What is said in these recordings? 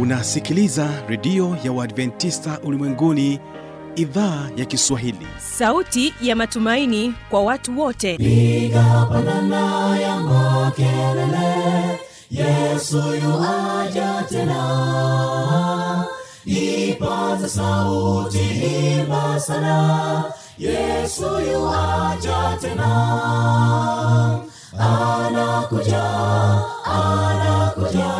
unasikiliza redio ya uadventista ulimwenguni idhaa ya kiswahili. Sauti ya matumaini kwa watu wote. Piga pandana ya makelele yesu yuaja tena. Ipaza sauti imba sana yesu yuaja tena. Anakuja anakuja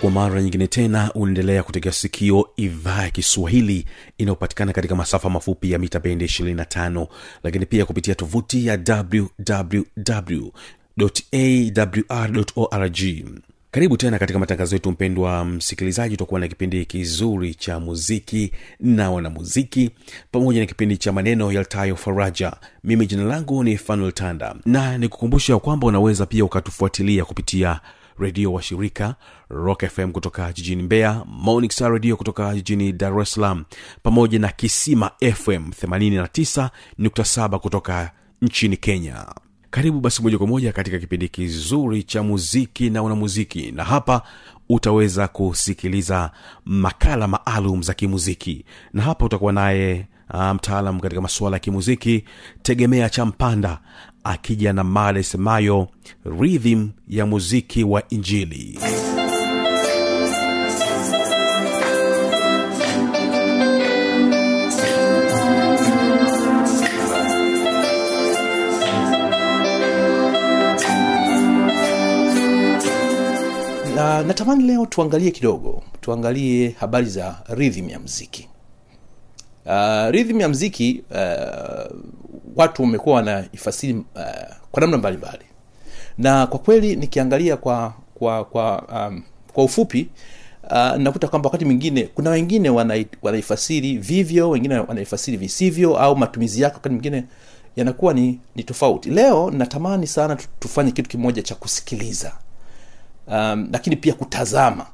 kwa mara nyingine tena unaendelea kutegea sikio idhaa ya kiswahili inayopatikana katika masafa mafupi ya mita bendi 25 lakini pia kupitia tovuti ya wwwawr karibu tena katika matangazo yetu mpendwa msikilizaji utakuwa na kipindi kizuri cha muziki na wanamuziki pamoja na kipindi cha maneno yaltayo faraja. Mimi jina langu ni fanuel tanda na nikukumbusha kwamba unaweza pia ukatufuatilia kupitia redio wa shirika rock fm kutoka jijini mbeya morning star radio kutoka jijini dar es salaam pamoja na kisima fm 89.7 kutoka nchini kenya. Karibu basi moja kwa moja katika kipindi kizuri cha muziki na wanamuziki na hapa utaweza kusikiliza makala maalum za kimuziki na hapa utakuwa naye mtaalam um, katika masuala ya kimuziki tegemea champanda akija na mada isemayo rhythm ya muziki wa injili. Na natamani leo tuangalie kidogo tuangalie habari za rhythm ya mziki uh, ya mziki uh, watu wamekuwa wanaifasiri uh, kwa namna mbalimbali. Na kwa kweli nikiangalia kwa kwa kwa um, kwa ufupi uh, nakuta kwamba wakati mwingine kuna wengine wanai- wanaifasiri vivyo wengine wanaifasiri visivyo au matumizi yake wakati mwingine yanakuwa ni, ni tofauti. Leo natamani sana tufanye kitu kimoja cha kusikiliza um, lakini pia kutazama.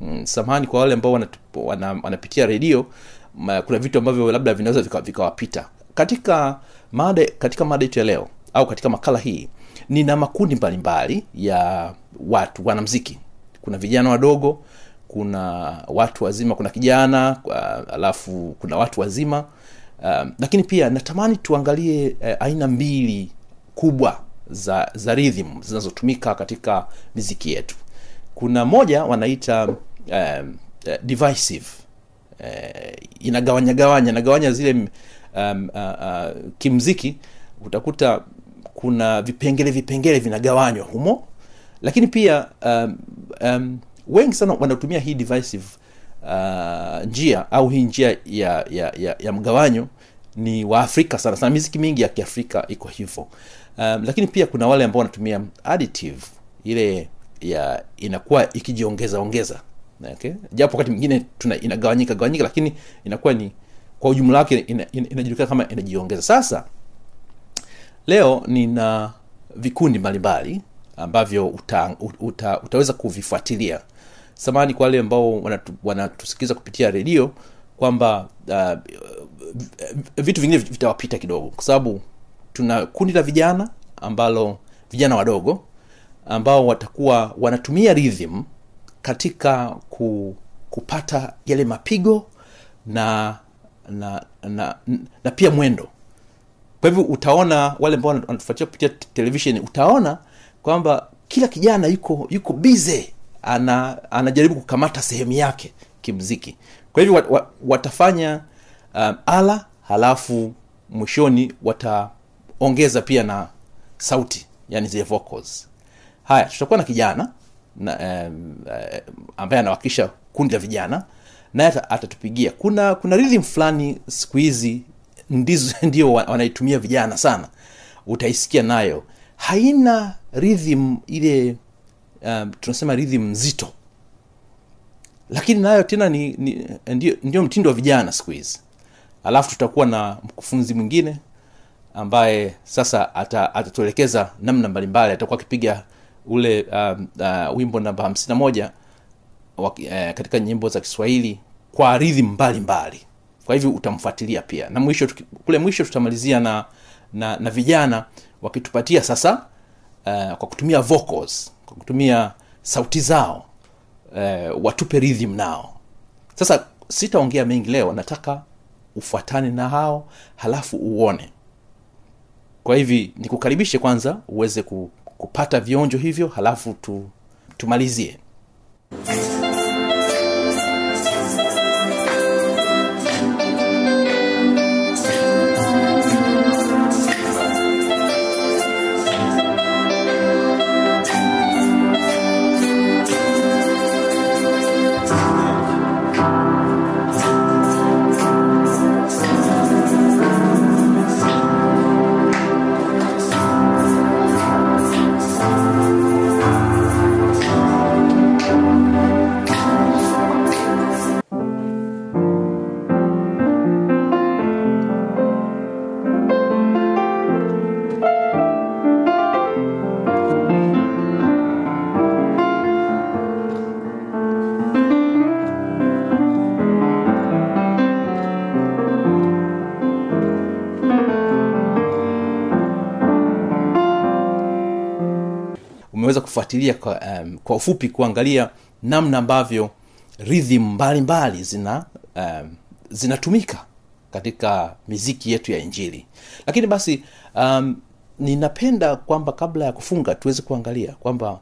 Mm, samani kwa wale ambao wanapitia wana, wanapitia redio ma- kuna vitu ambavyo labda vinaweza vika- vikawapita. Katika mada katika mada yetu ya leo au katika makala hii nina makundi mbalimbali ya watu wanamziki kuna vijana wadogo kuna watu wazima kuna kijana uh, alafu kuna watu wazima. Uh, lakini pia natamani tuangalie uh, aina mbili kubwa za za rhythm zinazotumika katika miziki yetu. Kuna moja wanaita um, uh, divisive uh, inagawanya gawanya nagawanya zile um, uh, uh, kimziki utakuta kuna vipengele vipengele vinagawanywa humo. Lakini pia um, um, wengi sana wanatumia hii divisive uh, njia au hii njia ya ya, ya, ya mgawanyo ni waafrika sana sana. Miziki mingi ya kiafrika iko hivyo. Um, lakini pia kuna wale ambao wanatumia additive ile ya inakuwa ikijiongeza ongeza okay? japo wakati mwingine inagawanyika gawanyika lakini inakuwa ni kwa ujumla wake ina, ina, inajulikana kama inajiongeza sasa leo nina vikundi mbalimbali ambavyo uta, uta, utaweza kuvifuatilia samani kwa wale ambao wanatu- wanatusikiliza kupitia redio kwamba uh, vitu vingine vitawapita kidogo kwa sababu tuna kundi la vijana ambalo vijana wadogo ambao watakuwa wanatumia rhythm katika ku, kupata yale mapigo na na na, na pia mwendo. Kwa hivyo utaona wale ambao wanatufuatia kupitia televisheni utaona kwamba kila kijana yuko yuko bize ana anajaribu kukamata sehemu yake kimziki. Kwa hivyo wat, wat, watafanya um, ala halafu mwishoni wataongeza pia na sauti yani zile vocals. Haya tutakuwa na kijana na, um, uh, ambaye anawakilisha kundi la vijana naye atatupigia. Kuna kuna rhythm fulani siku hizi ndio wanaitumia vijana sana. Utaisikia nayo. Haina rhythm ile um, tunasema rhythm nzito. Lakini nayo tena ni, ni ndio, ndio mtindo wa vijana siku hizi. Alafu tutakuwa na mkufunzi mwingine ambaye sasa ata- atatuelekeza namna mbalimbali atakuwa akipiga ule um, uh, wimbo namba hamsini moja eh, katika nyimbo za kiswahili kwa ridhi mbalimbali. Kwa hivyo utamfuatilia pia. Na mwisho kule mwisho tutamalizia na na, na vijana wakitupatia sasa uh, kwa kutumia vocals kwa kutumia sauti zao uh, watupe rhythm nao sasa sitaongea mengi leo nataka ufuatane na hao halafu uone. Kwa hivi nikukaribishe kwanza uweze ku, kupata vionjo hivyo halafu tu, tumalizie kufuatilia kwa, um, kwa ufupi kuangalia namna ambavyo rhythm mbalimbali zina um, zinatumika katika miziki yetu ya injili. Lakini basi um, ninapenda kwamba kabla ya kufunga tuweze kuangalia kwamba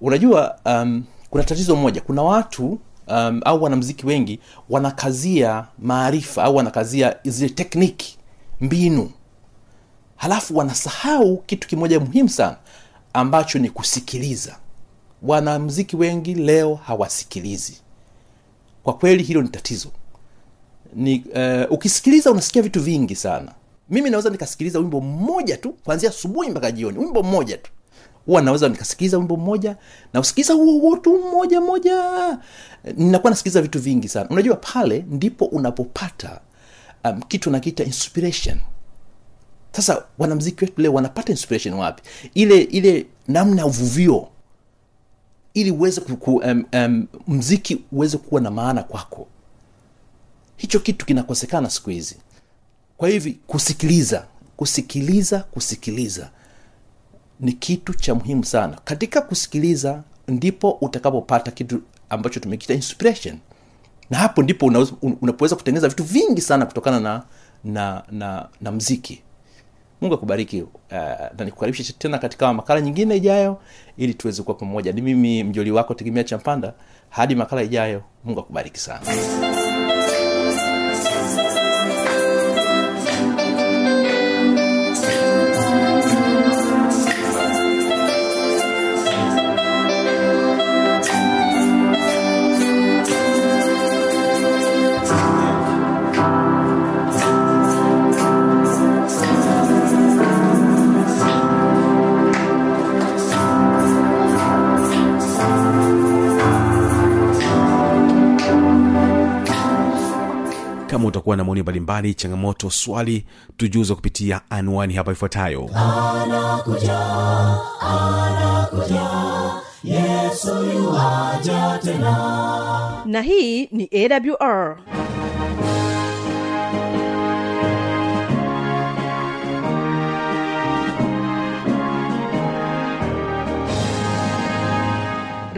unajua um, kuna tatizo moja. Kuna watu um, au wanamziki wengi wanakazia maarifa au wanakazia zile tekniki mbinu. Halafu wanasahau kitu kimoja muhimu sana ambacho ni kusikiliza. Wanamziki wengi leo hawasikilizi. Kwa kweli hilo ni tatizo. Ni uh, ukisikiliza unasikia vitu vingi sana. Mimi naweza nikasikiliza wimbo mmoja tu kuanzia asubuhi mpaka jioni. Wimbo mmoja tu. Huwa naweza nikasikiliza wimbo mmoja na usikiliza huo huo tu mmoja moja, ninakuwa nasikiliza vitu vingi sana. Unajua pale ndipo unapopata um, kitu nakiita inspiration sasa wanamziki wetu leo wanapata inspiration wapi? Ile ile namna ya uvuvio ili uweze um, um, mziki uweze kuwa na maana kwako. Hicho kitu kinakosekana siku hizi. Kwa hivi kusikiliza kusikiliza kusikiliza ni kitu cha muhimu sana. Katika kusikiliza ndipo utakapopata kitu ambacho tumekita inspiration. Na hapo ndipo unapoweza kutengeneza vitu vingi sana kutokana na na na, na mziki mungu akubariki uh, na nikukaribishe tena katika makala nyingine ijayo ili tuweze kuwa pamoja. Ni mimi mjoli wako tegemea champanda. Hadi makala ijayo mungu akubariki sana utakuwa na maoni mbalimbali changamoto swali tujuza kupitia anwani hapa ifuatayo. Yesoja tena. Na hii ni awr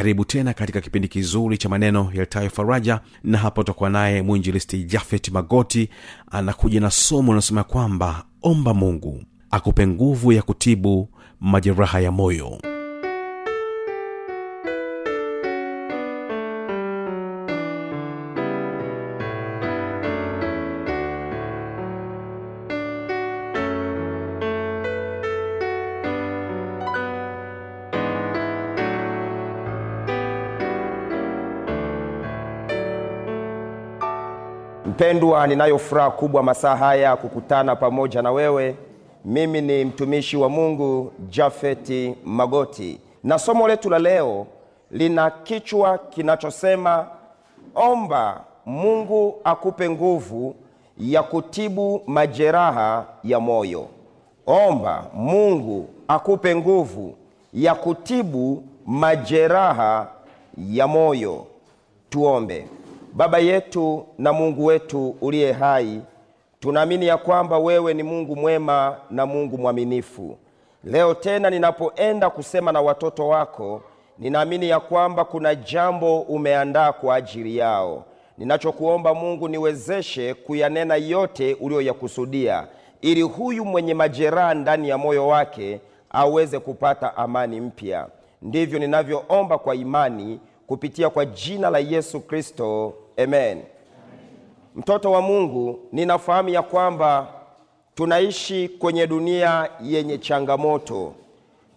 karibu tena katika kipindi kizuri cha maneno yaltayo faraja na hapa utakuwa naye mwinjilisti jafet magoti anakuja na somo linasema kwamba omba mungu akupe nguvu ya kutibu majeraha ya moyo mpendwa ninayo furaha kubwa masaa haya kukutana pamoja na wewe. Mimi ni mtumishi wa mungu jafeti magoti. Na somo letu la leo lina kichwa kinachosema omba mungu akupe nguvu ya kutibu majeraha ya moyo. Omba mungu akupe nguvu ya kutibu majeraha ya moyo. Tuombe baba yetu na mungu wetu uliye hai tunaamini ya kwamba wewe ni mungu mwema na mungu mwaminifu. Leo tena ninapoenda kusema na watoto wako ninaamini ya kwamba kuna jambo umeandaa kwa ajili yao. Ninachokuomba mungu niwezeshe kuyanena yote uliyoyakusudia ili huyu mwenye majeraha ndani ya moyo wake aweze kupata amani mpya. Ndivyo ninavyoomba kwa imani kupitia kwa jina la yesu kristo. Amen. Mtoto wa mungu ninafahamu ya kwamba tunaishi kwenye dunia yenye changamoto.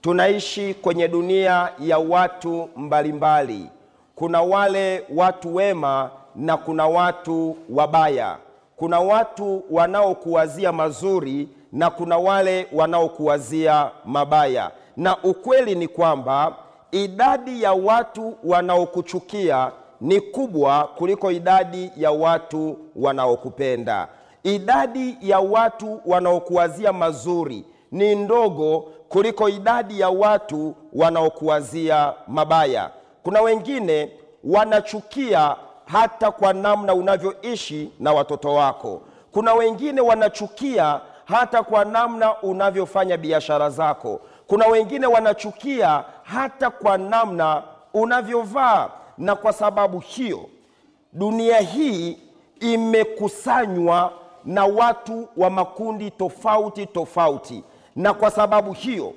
Tunaishi kwenye dunia ya watu mbalimbali. Mbali. kuna wale watu wema na kuna watu wabaya. Kuna watu wanaokuwazia mazuri na kuna wale wanaokuwazia mabaya. Na ukweli ni kwamba idadi ya watu wanaokuchukia ni kubwa kuliko idadi ya watu wanaokupenda. Idadi ya watu wanaokuwazia mazuri ni ndogo kuliko idadi ya watu wanaokuwazia mabaya. Kuna wengine wanachukia hata kwa namna unavyoishi na watoto wako. Kuna wengine wanachukia hata kwa namna unavyofanya biashara zako kuna wengine wanachukia hata kwa namna unavyovaa. Na kwa sababu hiyo dunia hii imekusanywa na watu wa makundi tofauti tofauti. Na kwa sababu hiyo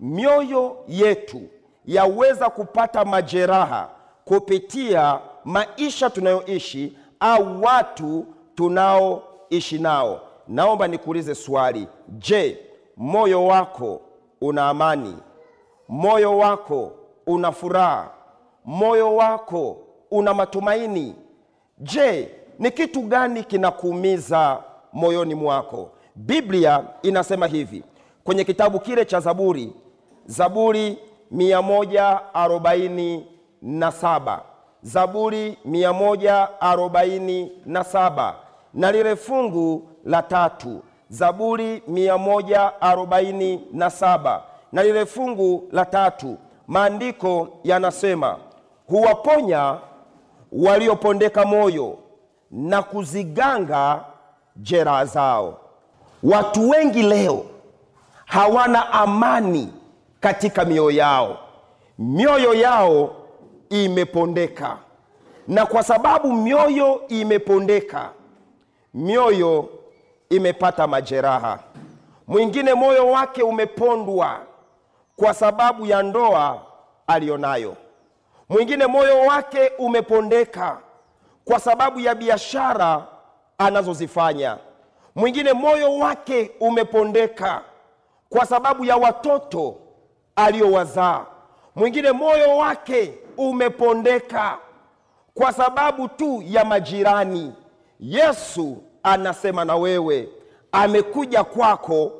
mioyo yetu yaweza kupata majeraha kupitia maisha tunayoishi au watu tunaoishi nao. Naomba nikuulize swali. Je moyo wako una amani. Moyo wako una furaha. Moyo wako una matumaini. Je ni kitu gani kinakuumiza moyoni mwako? Biblia inasema hivi kwenye kitabu kile cha zaburi zaburi 147 zaburi 147 na lile fungu la tatu zaburi 147 na lile fungu la tatu maandiko yanasema huwaponya waliopondeka moyo na kuziganga jeraha zao. Watu wengi leo hawana amani katika mioyo yao. Mioyo yao imepondeka. Na kwa sababu mioyo imepondeka mioyo imepata majeraha. Mwingine moyo wake umepondwa kwa sababu ya ndoa aliyonayo mwingine moyo wake umepondeka kwa sababu ya biashara anazozifanya. Mwingine moyo wake umepondeka kwa sababu ya watoto aliyowazaa mwingine moyo wake umepondeka kwa sababu tu ya majirani. Yesu anasema na wewe amekuja kwako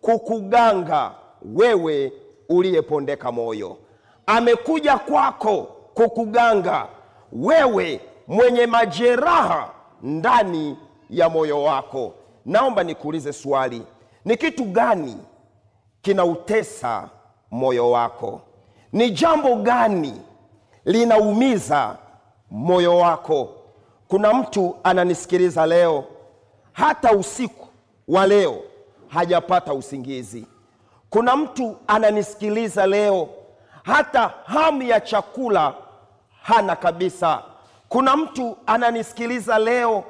kukuganga wewe uliyepondeka moyo. Amekuja kwako kukuganga wewe mwenye majeraha ndani ya moyo wako. Naomba nikuulize swali ni kitu gani kinautesa moyo wako? Ni jambo gani linaumiza moyo wako? Kuna mtu ananisikiliza leo hata usiku wa leo hajapata usingizi. Kuna mtu ananisikiliza leo hata hamu ya chakula hana kabisa. Kuna mtu ananisikiliza leo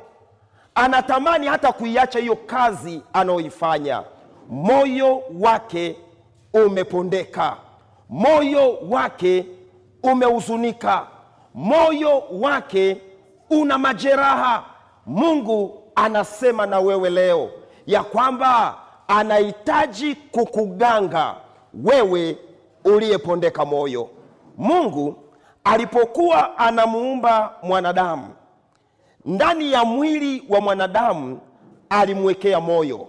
anatamani hata kuiacha hiyo kazi anayoifanya. Moyo wake umepondeka. Moyo wake umehuzunika. Moyo wake una majeraha. Mungu anasema na wewe leo ya kwamba anahitaji kukuganga wewe uliyepondeka moyo. Mungu alipokuwa anamuumba mwanadamu ndani ya mwili wa mwanadamu alimwekea moyo.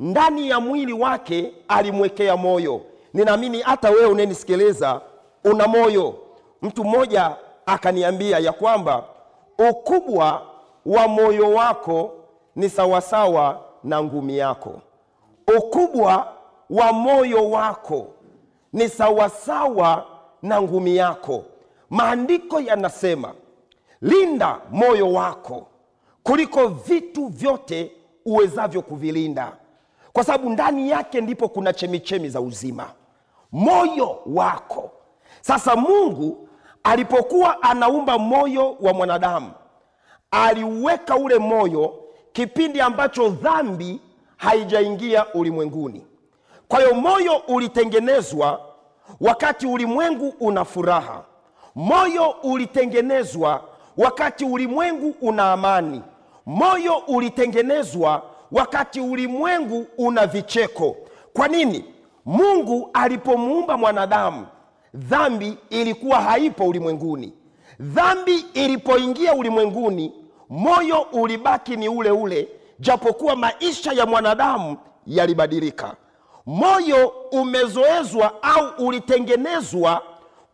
Ndani ya mwili wake alimwekea moyo. Ninaamini hata wewe unenisikiliza una moyo. Mtu mmoja akaniambia ya kwamba ukubwa wa moyo wako ni sawasawa na ngumi yako. Ukubwa wa moyo wako ni sawasawa na ngumi yako. Maandiko yanasema linda moyo wako kuliko vitu vyote uwezavyo kuvilinda. Kwa sababu ndani yake ndipo kuna chemichemi za uzima. Moyo wako. Sasa mungu alipokuwa anaumba moyo wa mwanadamu aliuweka ule moyo kipindi ambacho dhambi haijaingia ulimwenguni. Kwa hiyo moyo ulitengenezwa wakati ulimwengu una furaha. Moyo ulitengenezwa wakati ulimwengu una amani. Moyo ulitengenezwa wakati ulimwengu una vicheko. Kwa nini? Mungu alipomuumba mwanadamu dhambi ilikuwa haipo ulimwenguni. Dhambi ilipoingia ulimwenguni moyo ulibaki ni ule ule japokuwa maisha ya mwanadamu yalibadilika. Moyo umezoezwa au ulitengenezwa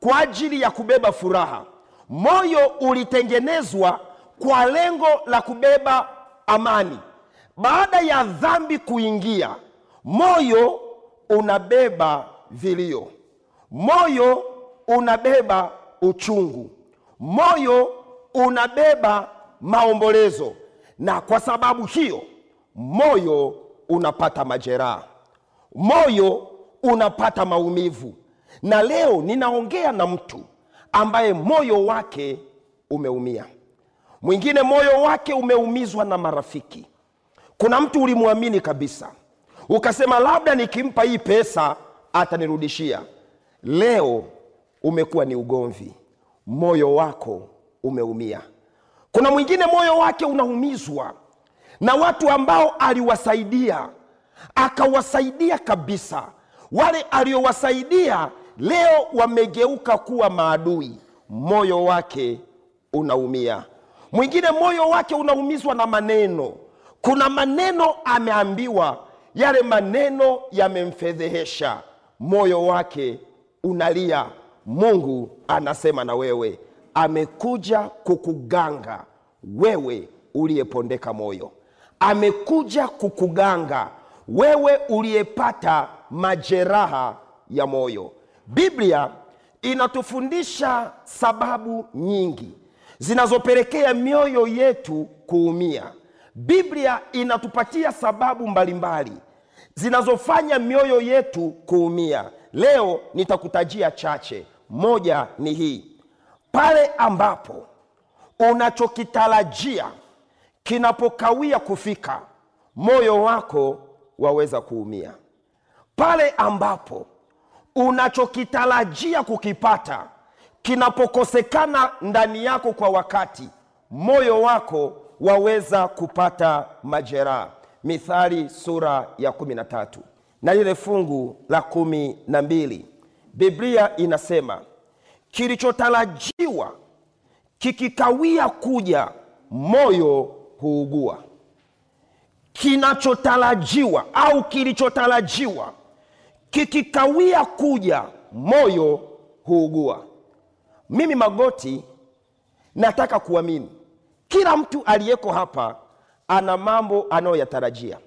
kwa ajili ya kubeba furaha. Moyo ulitengenezwa kwa lengo la kubeba amani. Baada ya dhambi kuingia moyo unabeba vilio. Moyo unabeba uchungu. Moyo unabeba maombolezo. Na kwa sababu hiyo moyo unapata majeraha. Moyo unapata maumivu. Na leo ninaongea na mtu ambaye moyo wake umeumia. Mwingine moyo wake umeumizwa na marafiki. Kuna mtu ulimwamini kabisa. Ukasema labda nikimpa hii pesa atanirudishia. Leo umekuwa ni ugomvi. Moyo wako umeumia kuna mwingine moyo wake unaumizwa na watu ambao aliwasaidia akawasaidia kabisa. Wale aliowasaidia leo wamegeuka kuwa maadui. Moyo wake unaumia. Mwingine moyo wake unaumizwa na maneno. Kuna maneno ameambiwa yale maneno yamemfedhehesha. Moyo wake unalia. Mungu anasema na wewe amekuja kukuganga wewe uliyepondeka moyo. Amekuja kukuganga wewe uliyepata majeraha ya moyo. Biblia inatufundisha sababu nyingi zinazopelekea mioyo yetu kuumia. Biblia inatupatia sababu mbalimbali zinazofanya mioyo yetu kuumia. Leo nitakutajia chache. Moja ni hii pale ambapo unachokitarajia kinapokawia kufika moyo wako waweza kuumia. Pale ambapo unachokitarajia kukipata kinapokosekana ndani yako kwa wakati moyo wako waweza kupata majeraha. Mithali sura ya kumi na tatu. Na lile fungu la kumi na mbili biblia inasema kilichotarajiwa kikikawia kuja moyo huugua. Kinachotarajiwa au kilichotarajiwa kikikawia kuja moyo huugua. Mimi magoti nataka kuamini kila mtu aliyeko hapa ana mambo anayoyatarajia.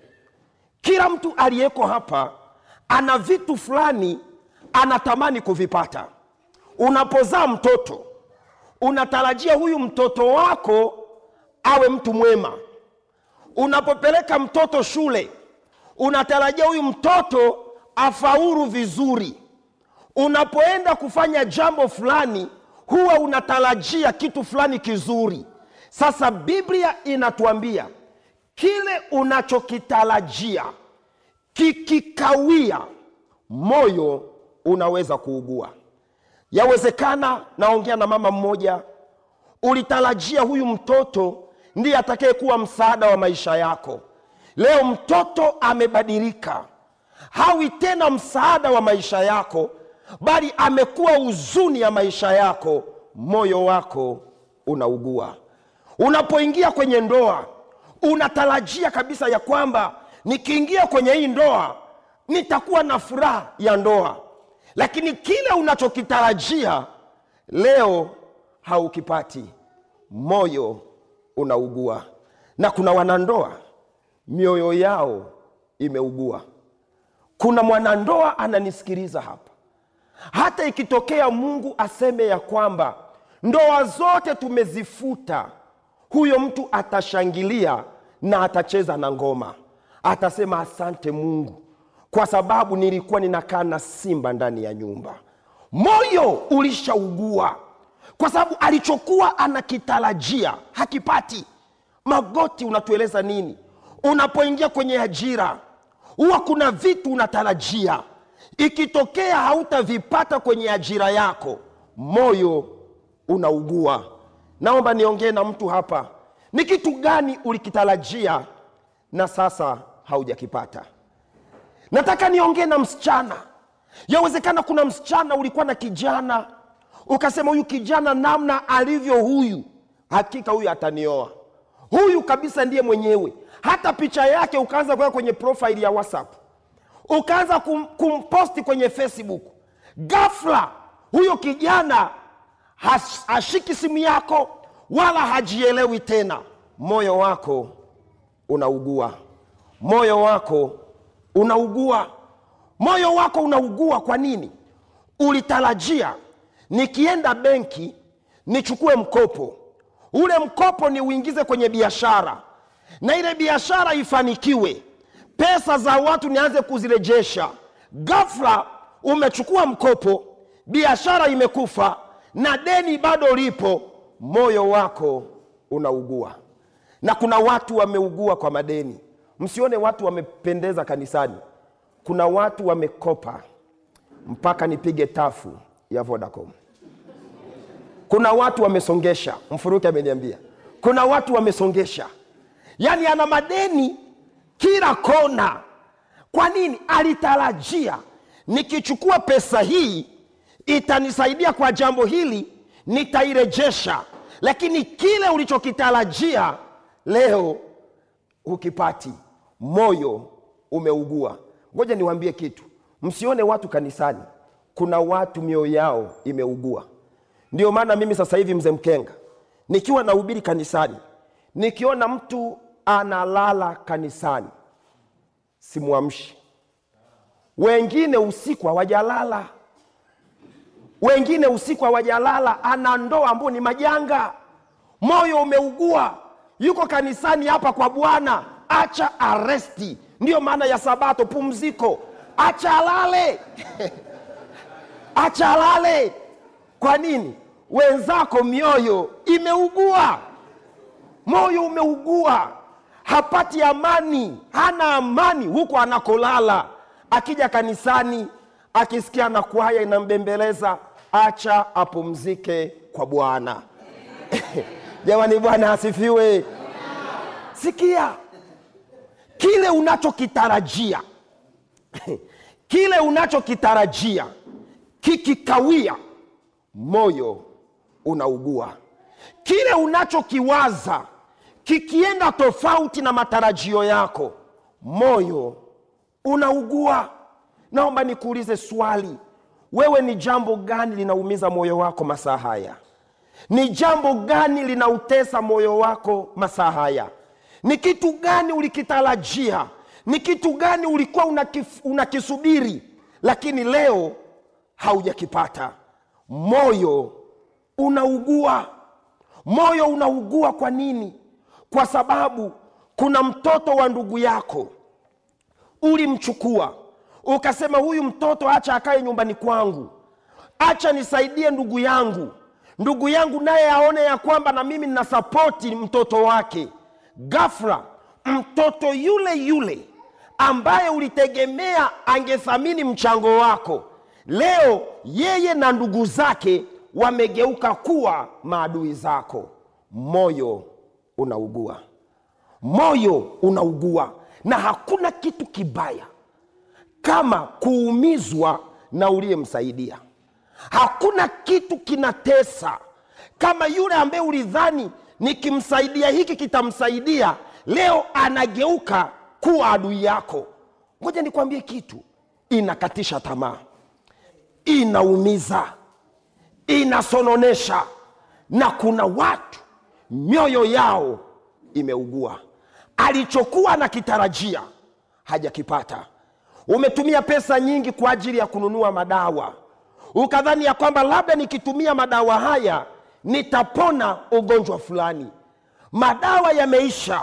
Kila mtu aliyeko hapa ana vitu fulani anatamani kuvipata unapozaa mtoto unatarajia huyu mtoto wako awe mtu mwema. Unapopeleka mtoto shule unatarajia huyu mtoto afaulu vizuri. Unapoenda kufanya jambo fulani huwa unatarajia kitu fulani kizuri. Sasa biblia inatuambia kile unachokitarajia kikikawia moyo unaweza kuugua yawezekana naongea na mama mmoja. Ulitarajia huyu mtoto ndiye atakayekuwa msaada wa maisha yako. Leo mtoto amebadilika. Hawi tena msaada wa maisha yako bali amekuwa huzuni ya maisha yako. Moyo wako unaugua. Unapoingia kwenye ndoa unatarajia kabisa ya kwamba nikiingia kwenye hii ndoa nitakuwa na furaha ya ndoa lakini kile unachokitarajia leo haukipati. Moyo unaugua. Na kuna wanandoa mioyo yao imeugua. Kuna mwanandoa ananisikiliza hapa. Hata ikitokea mungu aseme ya kwamba ndoa zote tumezifuta huyo mtu atashangilia na atacheza na ngoma. Atasema asante mungu kwa sababu nilikuwa ninakaa na simba ndani ya nyumba. Moyo ulishaugua. Kwa sababu alichokuwa anakitarajia hakipati. Magoti unatueleza nini? Unapoingia kwenye ajira huwa kuna vitu unatarajia. Ikitokea hautavipata kwenye ajira yako moyo unaugua. Naomba niongee na mtu hapa. Ni kitu gani ulikitarajia na sasa haujakipata nataka niongee na msichana. Yawezekana kuna msichana ulikuwa na kijana. Ukasema huyu kijana namna alivyo huyu. Hakika huyu atanioa. Huyu kabisa ndiye mwenyewe. Hata picha yake ukaanza kuweka kwenye profile ya whatsapp. Ukaanza kum, kumposti kwenye facebook. Gafla huyo kijana has, hashiki simu yako wala hajielewi tena. Moyo wako unaugua. Moyo wako unaugua. Moyo wako unaugua kwa nini? Ulitarajia nikienda benki nichukue mkopo. Ule mkopo ni uingize kwenye biashara. Na ile biashara ifanikiwe. Pesa za watu nianze kuzirejesha. Gafla umechukua mkopo biashara imekufa na deni bado lipo. Moyo wako unaugua. Na kuna watu wameugua kwa madeni msione watu wamependeza kanisani. Kuna watu wamekopa mpaka nipige tafu ya vodacom. Kuna watu wamesongesha mfuruki ameniambia. Kuna watu wamesongesha. Yaani ana madeni kila kona. Kwa nini? Alitarajia. Nikichukua pesa hii itanisaidia kwa jambo hili nitairejesha. Lakini kile ulichokitarajia leo hukipati moyo umeugua. Ngoja niwaambie kitu. Msione watu kanisani. Kuna watu mioyo yao imeugua. Ndio maana mimi sasa hivi mzee mkenga nikiwa nahubiri kanisani nikiona mtu analala kanisani simwamshi. Wengine usiku hawajalala. Wengine usiku hawajalala ana ndoa ambao ni majanga. Moyo umeugua. Yuko kanisani hapa kwa bwana acha aresti ndiyo maana ya sabato pumziko. Acha alale. Acha alale. Kwa nini? Wenzako mioyo imeugua. Moyo umeugua. Hapati amani. Hana amani huko anakolala. Akija kanisani akisikia na kwaya inambembeleza acha apumzike kwa bwana. Jamani bwana asifiwe. Sikia kile unachokitarajia kile unachokitarajia kikikawia moyo unaugua. Kile unachokiwaza kikienda tofauti na matarajio yako moyo unaugua. Naomba nikuulize swali. Wewe ni jambo gani linaumiza moyo wako masaa haya? Ni jambo gani linautesa moyo wako masaa haya ni kitu gani ulikitarajia? Ni kitu gani ulikuwa unakisubiri? Lakini leo haujakipata. Moyo unaugua. Moyo unaugua kwa nini? Kwa sababu kuna mtoto wa ndugu yako. Ulimchukua. Ukasema huyu mtoto acha akae nyumbani kwangu. Acha nisaidie ndugu yangu. Ndugu yangu naye aone ya kwamba na mimi nina sapoti mtoto wake gafra mtoto yule yule ambaye ulitegemea angethamini mchango wako leo yeye na ndugu zake wamegeuka kuwa maadui zako. Moyo unaugua. Moyo unaugua. Na hakuna kitu kibaya kama kuumizwa na uliyemsaidia. Hakuna kitu kinatesa kama yule ambaye ulidhani nikimsaidia hiki kitamsaidia. Leo anageuka kuwa adui yako. Ngoja nikwambie kitu. Inakatisha tamaa. Inaumiza. Inasononesha. Na kuna watu mioyo yao imeugua. Alichokuwa anakitarajia hajakipata. Umetumia pesa nyingi kwa ajili ya kununua madawa. Ukadhani ya kwamba labda nikitumia madawa haya nitapona ugonjwa fulani. Madawa yameisha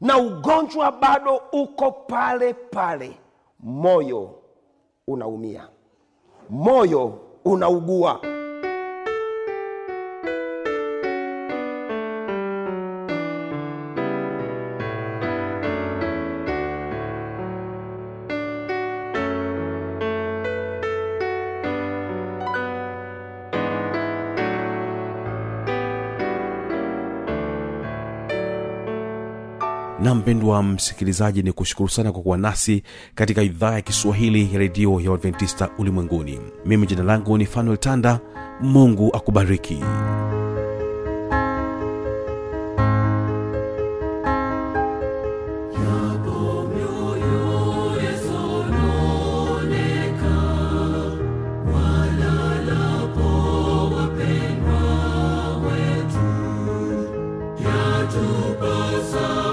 na ugonjwa bado uko pale pale. Moyo unaumia. Moyo unaugua mpendwa msikilizaji ni kushukuru sana kwa kuwa nasi katika idhaa ya kiswahili ya redio ya uadventista ulimwenguni. Mimi jina langu ni fanuel tanda. Mungu akubariki. Tupasa